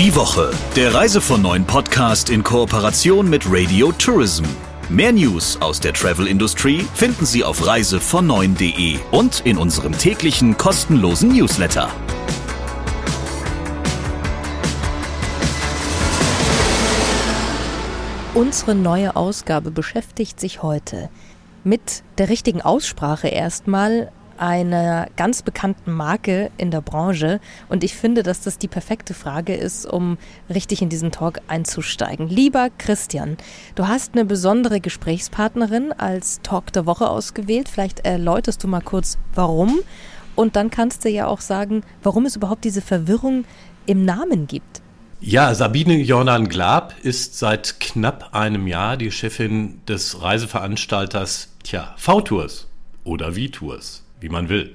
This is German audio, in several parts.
Die Woche, der Reise von neuen Podcast in Kooperation mit Radio Tourism. Mehr News aus der Travel-Industrie finden Sie auf reisevon9.de und in unserem täglichen kostenlosen Newsletter. Unsere neue Ausgabe beschäftigt sich heute mit der richtigen Aussprache erstmal einer ganz bekannten Marke in der Branche. Und ich finde, dass das die perfekte Frage ist, um richtig in diesen Talk einzusteigen. Lieber Christian, du hast eine besondere Gesprächspartnerin als Talk der Woche ausgewählt. Vielleicht erläuterst du mal kurz, warum. Und dann kannst du ja auch sagen, warum es überhaupt diese Verwirrung im Namen gibt. Ja, Sabine Jordan Glab ist seit knapp einem Jahr die Chefin des Reiseveranstalters, tja, V-Tours oder V-Tours wie man will.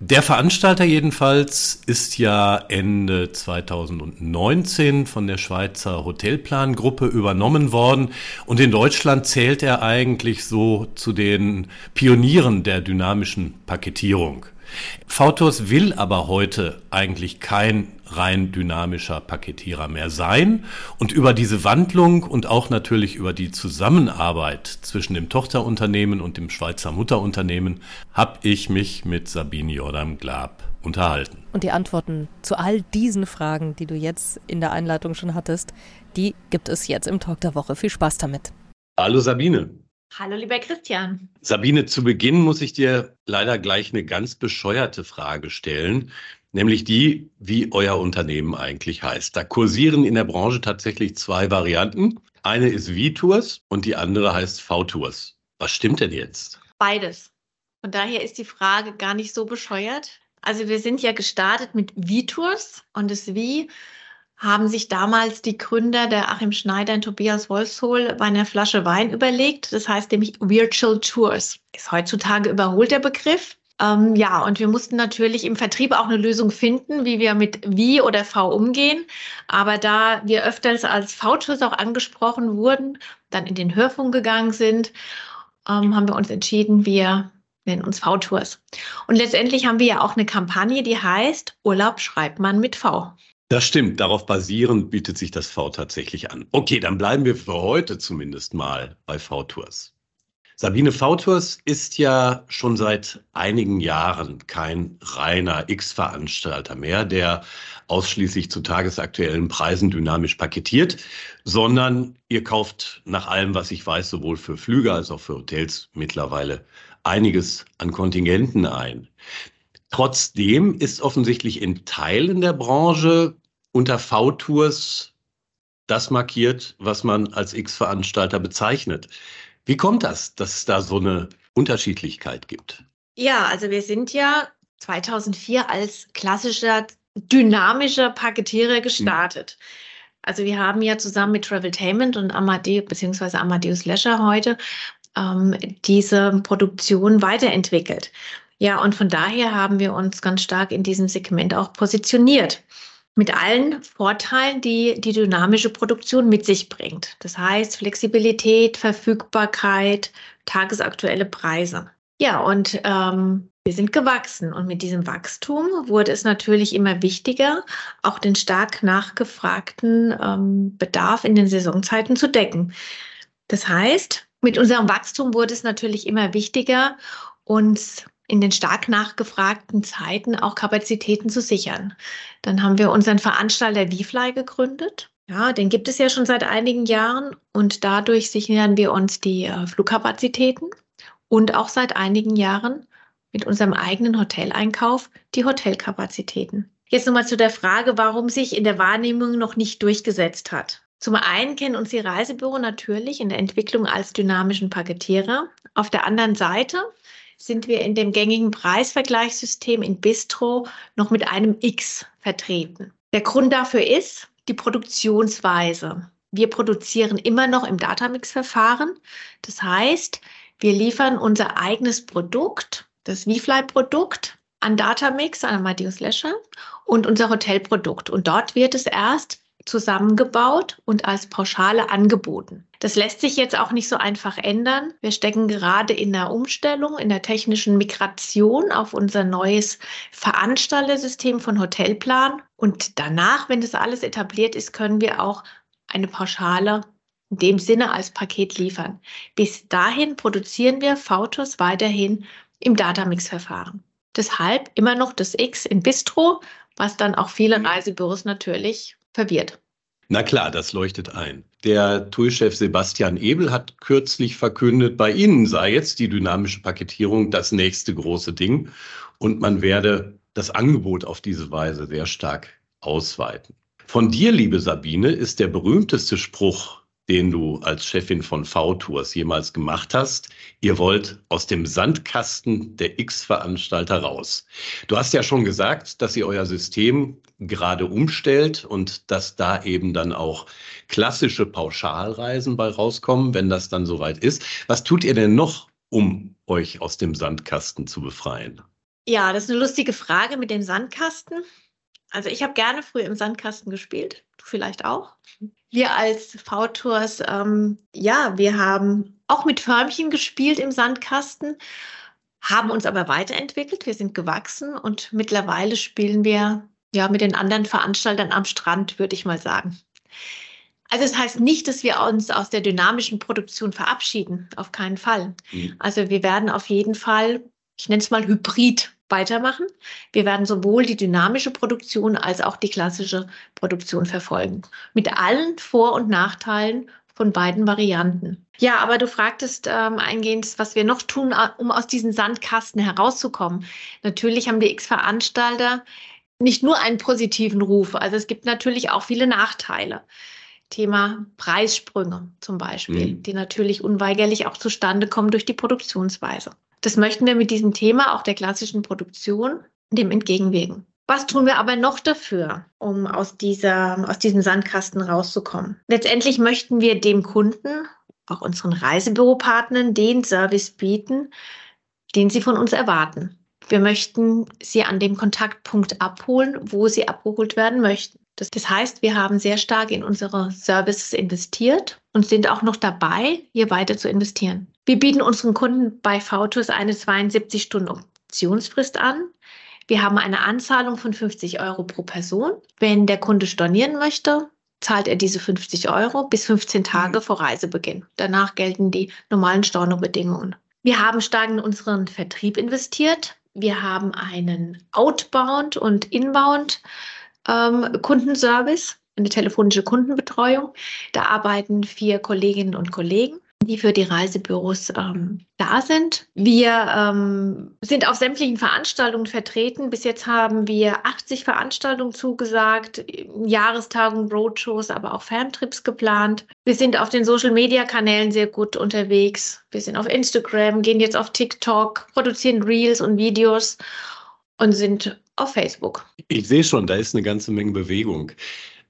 Der Veranstalter jedenfalls ist ja Ende 2019 von der Schweizer Hotelplan-Gruppe übernommen worden und in Deutschland zählt er eigentlich so zu den Pionieren der dynamischen Paketierung. VTOS will aber heute eigentlich kein rein dynamischer Paketierer mehr sein. Und über diese Wandlung und auch natürlich über die Zusammenarbeit zwischen dem Tochterunternehmen und dem Schweizer Mutterunternehmen habe ich mich mit Sabine Jordan Glab unterhalten. Und die Antworten zu all diesen Fragen, die du jetzt in der Einleitung schon hattest, die gibt es jetzt im Talk der Woche. Viel Spaß damit. Hallo Sabine. Hallo, lieber Christian. Sabine, zu Beginn muss ich dir leider gleich eine ganz bescheuerte Frage stellen, nämlich die, wie euer Unternehmen eigentlich heißt. Da kursieren in der Branche tatsächlich zwei Varianten. Eine ist V-Tours und die andere heißt V-Tours. Was stimmt denn jetzt? Beides. Von daher ist die Frage gar nicht so bescheuert. Also wir sind ja gestartet mit V-Tours und das Wie haben sich damals die Gründer, der Achim Schneider und Tobias Wolfshohl, bei einer Flasche Wein überlegt. Das heißt nämlich Virtual Tours. Ist heutzutage überholt der Begriff. Ähm, ja, und wir mussten natürlich im Vertrieb auch eine Lösung finden, wie wir mit Wie oder V umgehen. Aber da wir öfters als V-Tours auch angesprochen wurden, dann in den Hörfunk gegangen sind, ähm, haben wir uns entschieden, wir nennen uns V-Tours. Und letztendlich haben wir ja auch eine Kampagne, die heißt Urlaub schreibt man mit V. Das stimmt, darauf basierend bietet sich das V tatsächlich an. Okay, dann bleiben wir für heute zumindest mal bei V-Tours. Sabine V-Tours ist ja schon seit einigen Jahren kein reiner X-Veranstalter mehr, der ausschließlich zu tagesaktuellen Preisen dynamisch paketiert, sondern ihr kauft nach allem, was ich weiß, sowohl für Flüge als auch für Hotels mittlerweile einiges an Kontingenten ein. Trotzdem ist offensichtlich in Teilen der Branche unter V-Tours das markiert, was man als X-Veranstalter bezeichnet. Wie kommt das, dass es da so eine Unterschiedlichkeit gibt? Ja, also wir sind ja 2004 als klassischer dynamischer Paketierer gestartet. Hm. Also wir haben ja zusammen mit Traveltainment und Amadeus beziehungsweise Amadeus Leisure heute ähm, diese Produktion weiterentwickelt. Ja, und von daher haben wir uns ganz stark in diesem Segment auch positioniert. Mit allen Vorteilen, die die dynamische Produktion mit sich bringt. Das heißt Flexibilität, Verfügbarkeit, tagesaktuelle Preise. Ja, und ähm, wir sind gewachsen und mit diesem Wachstum wurde es natürlich immer wichtiger, auch den stark nachgefragten ähm, Bedarf in den Saisonzeiten zu decken. Das heißt, mit unserem Wachstum wurde es natürlich immer wichtiger, uns in den stark nachgefragten Zeiten auch Kapazitäten zu sichern. Dann haben wir unseren Veranstalter VFly gegründet. Ja, den gibt es ja schon seit einigen Jahren und dadurch sichern wir uns die äh, Flugkapazitäten und auch seit einigen Jahren mit unserem eigenen Hoteleinkauf die Hotelkapazitäten. Jetzt nochmal zu der Frage, warum sich in der Wahrnehmung noch nicht durchgesetzt hat. Zum einen kennen uns die Reisebüro natürlich in der Entwicklung als dynamischen Paketierer. Auf der anderen Seite sind wir in dem gängigen Preisvergleichssystem in Bistro noch mit einem X vertreten. Der Grund dafür ist die Produktionsweise. Wir produzieren immer noch im Datamix-Verfahren. Das heißt, wir liefern unser eigenes Produkt, das VFly-Produkt, an Datamix, an Amadeus Lescher und unser Hotelprodukt. Und dort wird es erst zusammengebaut und als Pauschale angeboten. Das lässt sich jetzt auch nicht so einfach ändern. Wir stecken gerade in der Umstellung, in der technischen Migration auf unser neues Veranstaltersystem von Hotelplan. Und danach, wenn das alles etabliert ist, können wir auch eine Pauschale in dem Sinne als Paket liefern. Bis dahin produzieren wir Fotos weiterhin im Datamix-Verfahren. Deshalb immer noch das X in Bistro, was dann auch viele mhm. Reisebüros natürlich verwirrt. Na klar, das leuchtet ein. Der TUI-Chef Sebastian Ebel hat kürzlich verkündet, bei Ihnen sei jetzt die dynamische Paketierung das nächste große Ding und man werde das Angebot auf diese Weise sehr stark ausweiten. Von dir, liebe Sabine, ist der berühmteste Spruch den du als Chefin von V-Tours jemals gemacht hast. Ihr wollt aus dem Sandkasten der X-Veranstalter raus. Du hast ja schon gesagt, dass ihr euer System gerade umstellt und dass da eben dann auch klassische Pauschalreisen bei rauskommen, wenn das dann soweit ist. Was tut ihr denn noch, um euch aus dem Sandkasten zu befreien? Ja, das ist eine lustige Frage mit dem Sandkasten. Also ich habe gerne früher im Sandkasten gespielt, du vielleicht auch. Wir als V-Tours, ähm, ja, wir haben auch mit Förmchen gespielt im Sandkasten, haben uns aber weiterentwickelt. Wir sind gewachsen und mittlerweile spielen wir ja mit den anderen Veranstaltern am Strand, würde ich mal sagen. Also es das heißt nicht, dass wir uns aus der dynamischen Produktion verabschieden, auf keinen Fall. Mhm. Also wir werden auf jeden Fall, ich nenne es mal Hybrid weitermachen. Wir werden sowohl die dynamische Produktion als auch die klassische Produktion verfolgen. Mit allen Vor- und Nachteilen von beiden Varianten. Ja, aber du fragtest ähm, eingehend, was wir noch tun, um aus diesen Sandkasten herauszukommen. Natürlich haben die X-Veranstalter nicht nur einen positiven Ruf, also es gibt natürlich auch viele Nachteile. Thema Preissprünge zum Beispiel, mhm. die natürlich unweigerlich auch zustande kommen durch die Produktionsweise. Das möchten wir mit diesem Thema auch der klassischen Produktion dem entgegenwirken. Was tun wir aber noch dafür, um aus, dieser, aus diesem Sandkasten rauszukommen? Letztendlich möchten wir dem Kunden, auch unseren Reisebüropartnern, den Service bieten, den sie von uns erwarten. Wir möchten sie an dem Kontaktpunkt abholen, wo sie abgeholt werden möchten. Das, das heißt, wir haben sehr stark in unsere Services investiert und sind auch noch dabei, hier weiter zu investieren. Wir bieten unseren Kunden bei VTUS eine 72-Stunden-Optionsfrist an. Wir haben eine Anzahlung von 50 Euro pro Person. Wenn der Kunde stornieren möchte, zahlt er diese 50 Euro bis 15 Tage mhm. vor Reisebeginn. Danach gelten die normalen Stornobedingungen. Wir haben stark in unseren Vertrieb investiert. Wir haben einen Outbound und Inbound ähm, eine telefonische Kundenbetreuung. Da arbeiten vier Kolleginnen und Kollegen die für die Reisebüros ähm, da sind. Wir ähm, sind auf sämtlichen Veranstaltungen vertreten. Bis jetzt haben wir 80 Veranstaltungen zugesagt, Jahrestagungen, Roadshows, aber auch Ferntrips geplant. Wir sind auf den Social-Media-Kanälen sehr gut unterwegs. Wir sind auf Instagram, gehen jetzt auf TikTok, produzieren Reels und Videos und sind auf Facebook. Ich sehe schon, da ist eine ganze Menge Bewegung.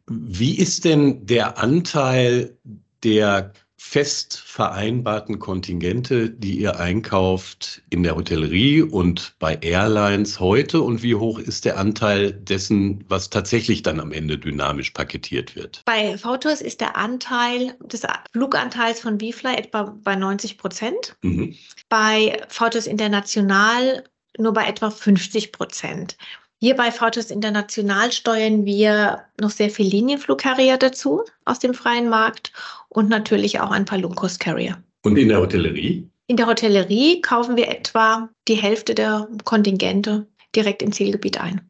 Wie ist denn der Anteil der fest vereinbarten Kontingente, die ihr einkauft in der Hotellerie und bei Airlines heute und wie hoch ist der Anteil dessen, was tatsächlich dann am Ende dynamisch paketiert wird? Bei VTOS ist der Anteil des Fluganteils von Bfly etwa bei 90 Prozent. Mhm. Bei VTOS International nur bei etwa 50 Prozent. Hier bei VTOS International steuern wir noch sehr viel Linienflugcarrier dazu aus dem freien Markt und natürlich auch ein paar Low-Cost-Carrier. Und in der Hotellerie? In der Hotellerie kaufen wir etwa die Hälfte der Kontingente direkt im Zielgebiet ein.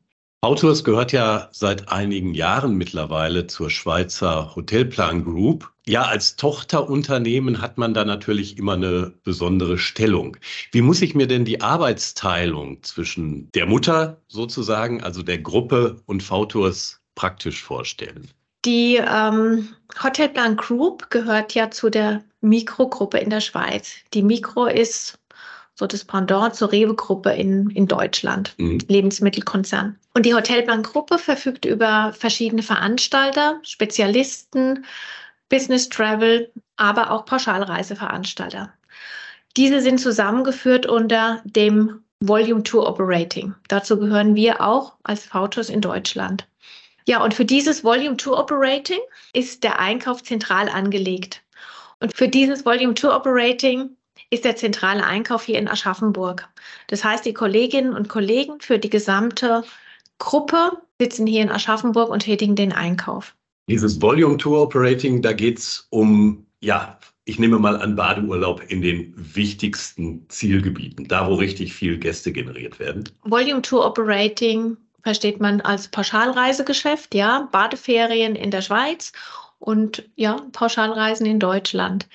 Autors gehört ja seit einigen Jahren mittlerweile zur Schweizer Hotelplan Group. Ja, als Tochterunternehmen hat man da natürlich immer eine besondere Stellung. Wie muss ich mir denn die Arbeitsteilung zwischen der Mutter sozusagen, also der Gruppe und V-Tours praktisch vorstellen? Die ähm, Hotelplan Group gehört ja zu der Mikrogruppe in der Schweiz. Die Mikro ist so das Pendant zur Rewe-Gruppe in, in Deutschland, mhm. Lebensmittelkonzern. Und die Hotelplan-Gruppe verfügt über verschiedene Veranstalter, Spezialisten, Business Travel, aber auch Pauschalreiseveranstalter. Diese sind zusammengeführt unter dem Volume Tour Operating. Dazu gehören wir auch als VTOS in Deutschland. Ja, und für dieses Volume 2 Operating ist der Einkauf zentral angelegt. Und für dieses Volume 2 Operating ist der zentrale Einkauf hier in Aschaffenburg. Das heißt, die Kolleginnen und Kollegen für die gesamte Gruppe sitzen hier in Aschaffenburg und tätigen den Einkauf. Dieses Volume 2 Operating, da geht es um, ja, ich nehme mal an Badeurlaub in den wichtigsten Zielgebieten, da wo richtig viel Gäste generiert werden. Volume 2 Operating versteht man als Pauschalreisegeschäft, ja, Badeferien in der Schweiz und ja, Pauschalreisen in Deutschland.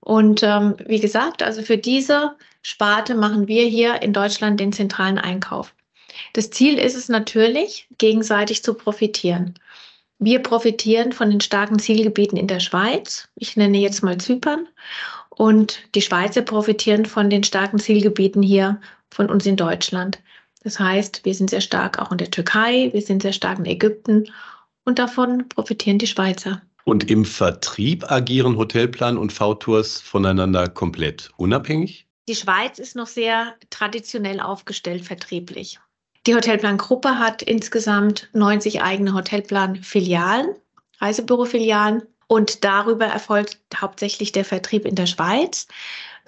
Und ähm, wie gesagt, also für diese Sparte machen wir hier in Deutschland den zentralen Einkauf. Das Ziel ist es natürlich, gegenseitig zu profitieren. Wir profitieren von den starken Zielgebieten in der Schweiz. Ich nenne jetzt mal Zypern. Und die Schweizer profitieren von den starken Zielgebieten hier von uns in Deutschland. Das heißt, wir sind sehr stark auch in der Türkei, wir sind sehr stark in Ägypten und davon profitieren die Schweizer. Und im Vertrieb agieren Hotelplan und V-Tours voneinander komplett unabhängig? Die Schweiz ist noch sehr traditionell aufgestellt vertrieblich. Die Hotelplan-Gruppe hat insgesamt 90 eigene Hotelplan-Filialen, Reisebüro-Filialen. Und darüber erfolgt hauptsächlich der Vertrieb in der Schweiz.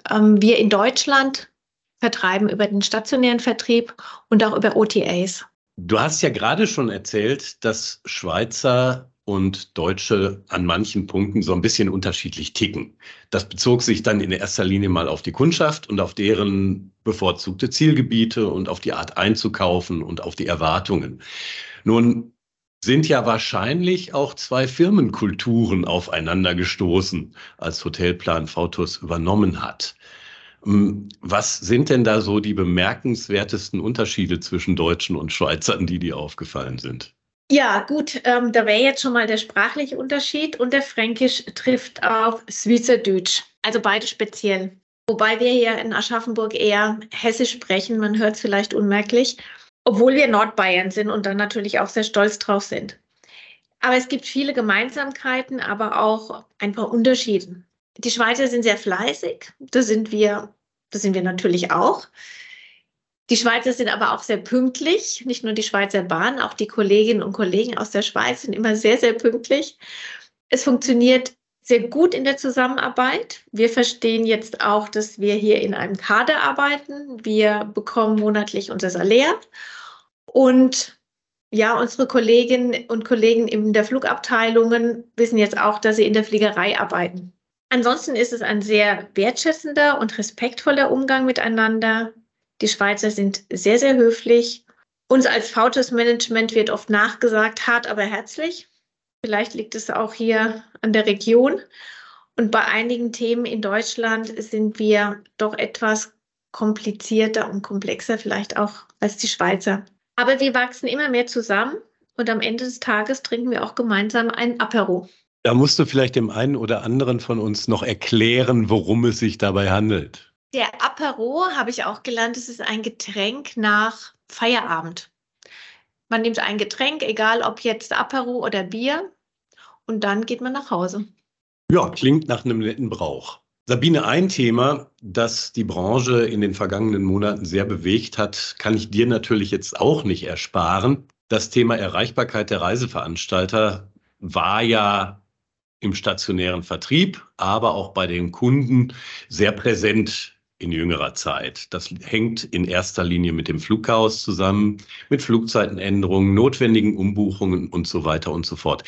Ähm, wir in Deutschland vertreiben über den stationären Vertrieb und auch über OTAs. Du hast ja gerade schon erzählt, dass Schweizer und Deutsche an manchen Punkten so ein bisschen unterschiedlich ticken. Das bezog sich dann in erster Linie mal auf die Kundschaft und auf deren bevorzugte Zielgebiete und auf die Art einzukaufen und auf die Erwartungen. Nun sind ja wahrscheinlich auch zwei Firmenkulturen aufeinander gestoßen, als Hotelplan VTUS übernommen hat. Hm, was sind denn da so die bemerkenswertesten Unterschiede zwischen Deutschen und Schweizern, die dir aufgefallen sind? Ja, gut, ähm, da wäre jetzt schon mal der sprachliche Unterschied und der Fränkisch trifft auf Schweizerdeutsch, also beide speziell. Wobei wir hier in Aschaffenburg eher Hessisch sprechen, man hört es vielleicht unmerklich, obwohl wir Nordbayern sind und dann natürlich auch sehr stolz drauf sind. Aber es gibt viele Gemeinsamkeiten, aber auch ein paar Unterschiede die Schweizer sind sehr fleißig. Das sind wir, das sind wir natürlich auch. Die Schweizer sind aber auch sehr pünktlich. Nicht nur die Schweizer Bahn, auch die Kolleginnen und Kollegen aus der Schweiz sind immer sehr, sehr pünktlich. Es funktioniert sehr gut in der Zusammenarbeit. Wir verstehen jetzt auch, dass wir hier in einem Kader arbeiten. Wir bekommen monatlich unser Salär. Und ja, unsere Kolleginnen und Kollegen in der Flugabteilungen wissen jetzt auch, dass sie in der Fliegerei arbeiten. Ansonsten ist es ein sehr wertschätzender und respektvoller Umgang miteinander. Die Schweizer sind sehr, sehr höflich. Uns als VTUS-Management wird oft nachgesagt, hart, aber herzlich. Vielleicht liegt es auch hier an der Region. Und bei einigen Themen in Deutschland sind wir doch etwas komplizierter und komplexer vielleicht auch als die Schweizer. Aber wir wachsen immer mehr zusammen und am Ende des Tages trinken wir auch gemeinsam ein Apero. Da musst du vielleicht dem einen oder anderen von uns noch erklären, worum es sich dabei handelt. Der Apero, habe ich auch gelernt, es ist ein Getränk nach Feierabend. Man nimmt ein Getränk, egal ob jetzt Apero oder Bier, und dann geht man nach Hause. Ja, klingt nach einem netten Brauch. Sabine, ein Thema, das die Branche in den vergangenen Monaten sehr bewegt hat, kann ich dir natürlich jetzt auch nicht ersparen. Das Thema Erreichbarkeit der Reiseveranstalter war ja im stationären Vertrieb, aber auch bei den Kunden sehr präsent in jüngerer Zeit. Das hängt in erster Linie mit dem Flugchaos zusammen, mit Flugzeitenänderungen, notwendigen Umbuchungen und so weiter und so fort.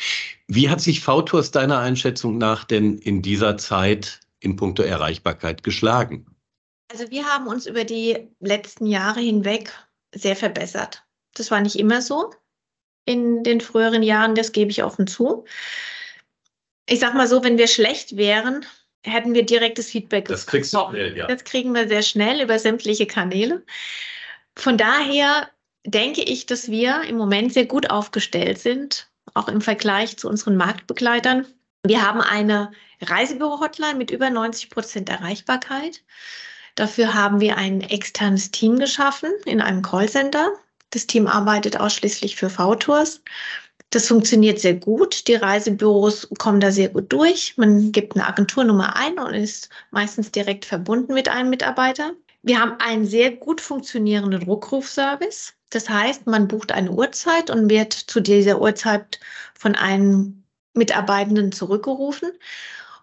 Wie hat sich V-Tours deiner Einschätzung nach denn in dieser Zeit in puncto Erreichbarkeit geschlagen? Also wir haben uns über die letzten Jahre hinweg sehr verbessert. Das war nicht immer so in den früheren Jahren, das gebe ich offen zu ich sag mal so, wenn wir schlecht wären, hätten wir direktes Feedback. Das kriegst du schnell, ja. Das kriegen wir sehr schnell über sämtliche Kanäle. Von daher denke ich, dass wir im Moment sehr gut aufgestellt sind, auch im Vergleich zu unseren Marktbegleitern. Wir haben eine Reisebüro-Hotline mit über 90 Prozent Erreichbarkeit. Dafür haben wir ein externes Team geschaffen in einem Callcenter. Das Team arbeitet ausschließlich für V-Tours. Das funktioniert sehr gut. Die Reisebüros kommen da sehr gut durch. Man gibt eine Agenturnummer ein und ist meistens direkt verbunden mit einem Mitarbeiter. Wir haben einen sehr gut funktionierenden Rückrufservice. Das heißt, man bucht eine Uhrzeit und wird zu dieser Uhrzeit von einem Mitarbeitenden zurückgerufen.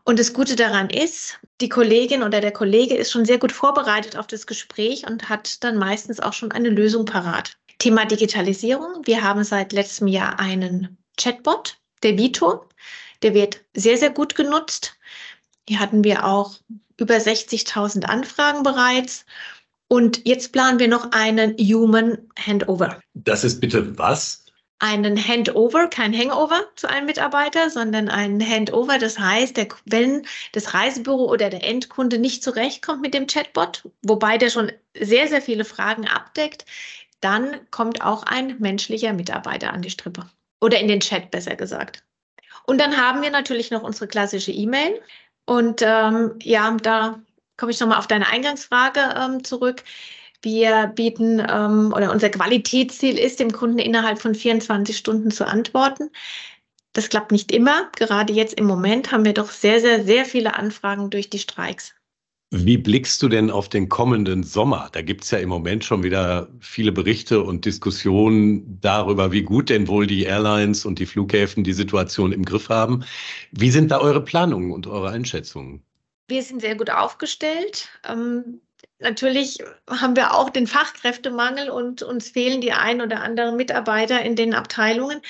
Und das Gute daran ist, die Kollegin oder der Kollege ist schon sehr gut vorbereitet auf das Gespräch und hat dann meistens auch schon eine Lösung parat. Thema Digitalisierung. Wir haben seit letztem Jahr einen Chatbot, der Vito. Der wird sehr, sehr gut genutzt. Hier hatten wir auch über 60.000 Anfragen bereits. Und jetzt planen wir noch einen Human Handover. Das ist bitte was? Einen Handover, kein Hangover zu einem Mitarbeiter, sondern ein Handover. Das heißt, der, wenn das Reisebüro oder der Endkunde nicht zurechtkommt mit dem Chatbot, wobei der schon sehr, sehr viele Fragen abdeckt, dann kommt auch ein menschlicher Mitarbeiter an die Strippe. Oder in den Chat, besser gesagt. Und dann haben wir natürlich noch unsere klassische E-Mail. Und ähm, ja, da komme ich nochmal auf deine Eingangsfrage ähm, zurück. Wir bieten ähm, oder unser Qualitätsziel ist, dem Kunden innerhalb von 24 Stunden zu antworten. Das klappt nicht immer. Gerade jetzt im Moment haben wir doch sehr, sehr, sehr viele Anfragen durch die Streiks. Wie blickst du denn auf den kommenden Sommer? Da gibt es ja im Moment schon wieder viele Berichte und Diskussionen darüber, wie gut denn wohl die Airlines und die Flughäfen die Situation im Griff haben. Wie sind da eure Planungen und eure Einschätzungen? Wir sind sehr gut aufgestellt. Ähm, natürlich haben wir auch den Fachkräftemangel und uns fehlen die ein oder anderen Mitarbeiter in den Abteilungen.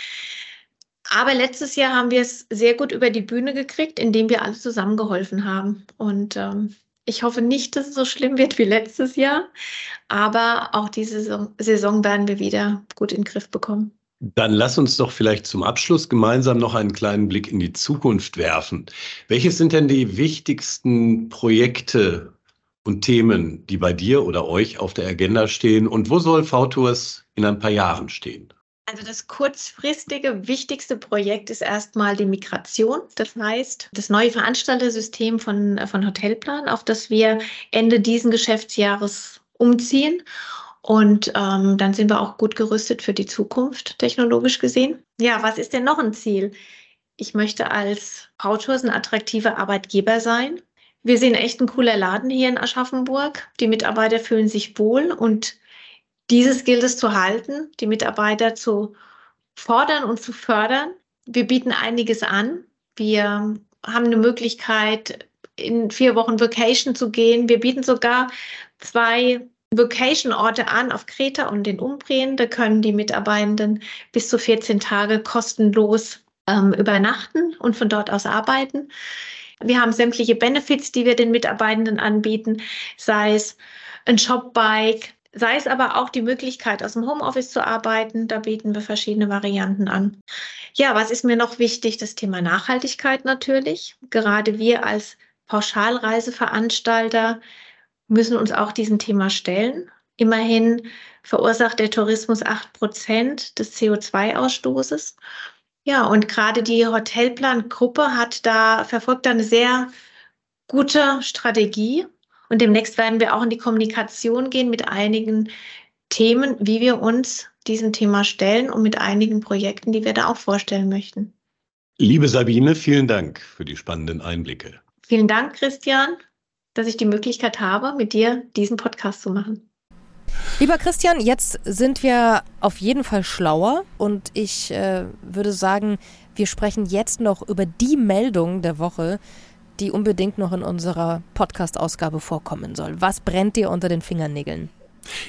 Aber letztes Jahr haben wir es sehr gut über die Bühne gekriegt, indem wir alle zusammengeholfen haben. Und ähm, ich hoffe nicht, dass es so schlimm wird wie letztes Jahr, aber auch diese Saison, werden wir wieder gut in den Griff bekommen. Dann lass uns doch vielleicht zum Abschluss gemeinsam noch einen kleinen Blick in die Zukunft werfen. Welches sind denn die wichtigsten Projekte und Themen, die bei dir oder euch auf der Agenda stehen? Und wo soll V-Tours in ein paar Jahren stehen? Also das kurzfristige wichtigste Projekt ist erstmal die Migration. Das heißt, das neue Veranstaltersystem von, von Hotelplan, auf das wir Ende diesen Geschäftsjahres umziehen. Und ähm, dann sind wir auch gut gerüstet für die Zukunft, technologisch gesehen. Ja, was ist denn noch ein Ziel? Ich möchte als Brauthaus ein attraktiver Arbeitgeber sein. Wir sind echt ein cooler Laden hier in Aschaffenburg. Die Mitarbeiter fühlen sich wohl und dieses gilt es zu halten, die Mitarbeiter zu fordern und zu fördern. Wir bieten einiges an. Wir haben eine Möglichkeit, in vier Wochen Vacation zu gehen. Wir bieten sogar zwei Vacation-Orte an auf Kreta und den Umbrien. Da können die Mitarbeitenden bis zu 14 Tage kostenlos ähm, übernachten und von dort aus arbeiten. Wir haben sämtliche Benefits, die wir den Mitarbeitenden anbieten, sei es ein Shopbike, sei es aber auch die Möglichkeit, aus dem Homeoffice zu arbeiten. Da bieten wir verschiedene Varianten an. Ja, was ist mir noch wichtig? Das Thema Nachhaltigkeit natürlich. Gerade wir als Pauschalreiseveranstalter müssen uns auch diesem Thema stellen. Immerhin verursacht der Tourismus acht Prozent des CO2-Ausstoßes. Ja, und gerade die Hotelplan-Gruppe hat da, verfolgt da eine sehr gute Strategie und demnächst werden wir auch in die Kommunikation gehen mit einigen Themen, wie wir uns diesem Thema stellen und mit einigen Projekten, die wir da auch vorstellen möchten. Liebe Sabine, vielen Dank für die spannenden Einblicke. Vielen Dank, Christian, dass ich die Möglichkeit habe, mit dir diesen Podcast zu machen. Lieber Christian, jetzt sind wir auf jeden Fall schlauer und ich äh, würde sagen, wir sprechen jetzt noch über die Meldung der Woche, die unbedingt noch in unserer Podcast-Ausgabe vorkommen soll. Was brennt dir unter den Fingernägeln?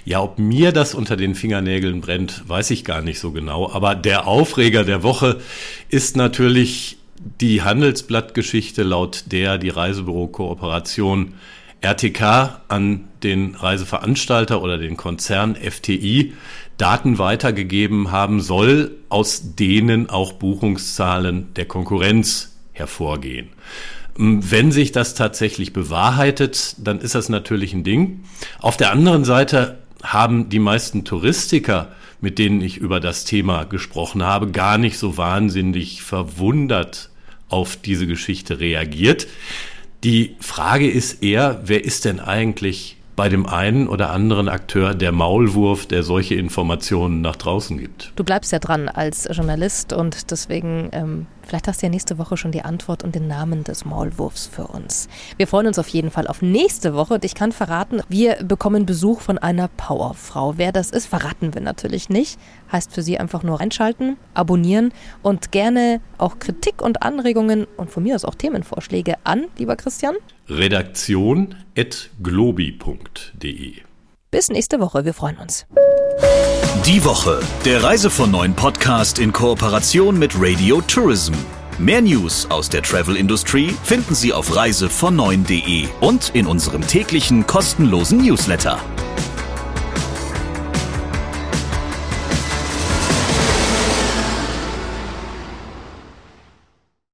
Ja, ob mir das unter den Fingernägeln brennt, weiß ich gar nicht so genau. Aber der Aufreger der Woche ist natürlich die Handelsblattgeschichte, laut der die Reisebüro-Kooperation RTK an den Reiseveranstalter oder den Konzern FTI Daten weitergegeben haben soll, aus denen auch Buchungszahlen der Konkurrenz hervorgehen. Wenn sich das tatsächlich bewahrheitet, dann ist das natürlich ein Ding. Auf der anderen Seite haben die meisten Touristiker, mit denen ich über das Thema gesprochen habe, gar nicht so wahnsinnig verwundert auf diese Geschichte reagiert. Die Frage ist eher, wer ist denn eigentlich bei dem einen oder anderen Akteur der Maulwurf, der solche Informationen nach draußen gibt. Du bleibst ja dran als Journalist und deswegen ähm, Vielleicht hast du ja nächste Woche schon die Antwort und den Namen des Maulwurfs für uns. Wir freuen uns auf jeden Fall auf nächste Woche und ich kann verraten, wir bekommen Besuch von einer Powerfrau. Wer das ist, verraten wir natürlich nicht. Heißt für Sie einfach nur reinschalten, abonnieren und gerne auch Kritik und Anregungen und von mir aus auch Themenvorschläge an, lieber Christian. Redaktion.globi.de Bis nächste Woche, wir freuen uns. Die Woche, der Reise von neuen Podcast in Kooperation mit Radio Tourism. Mehr News aus der Travel Industry finden Sie auf reisevon9.de und in unserem täglichen kostenlosen Newsletter.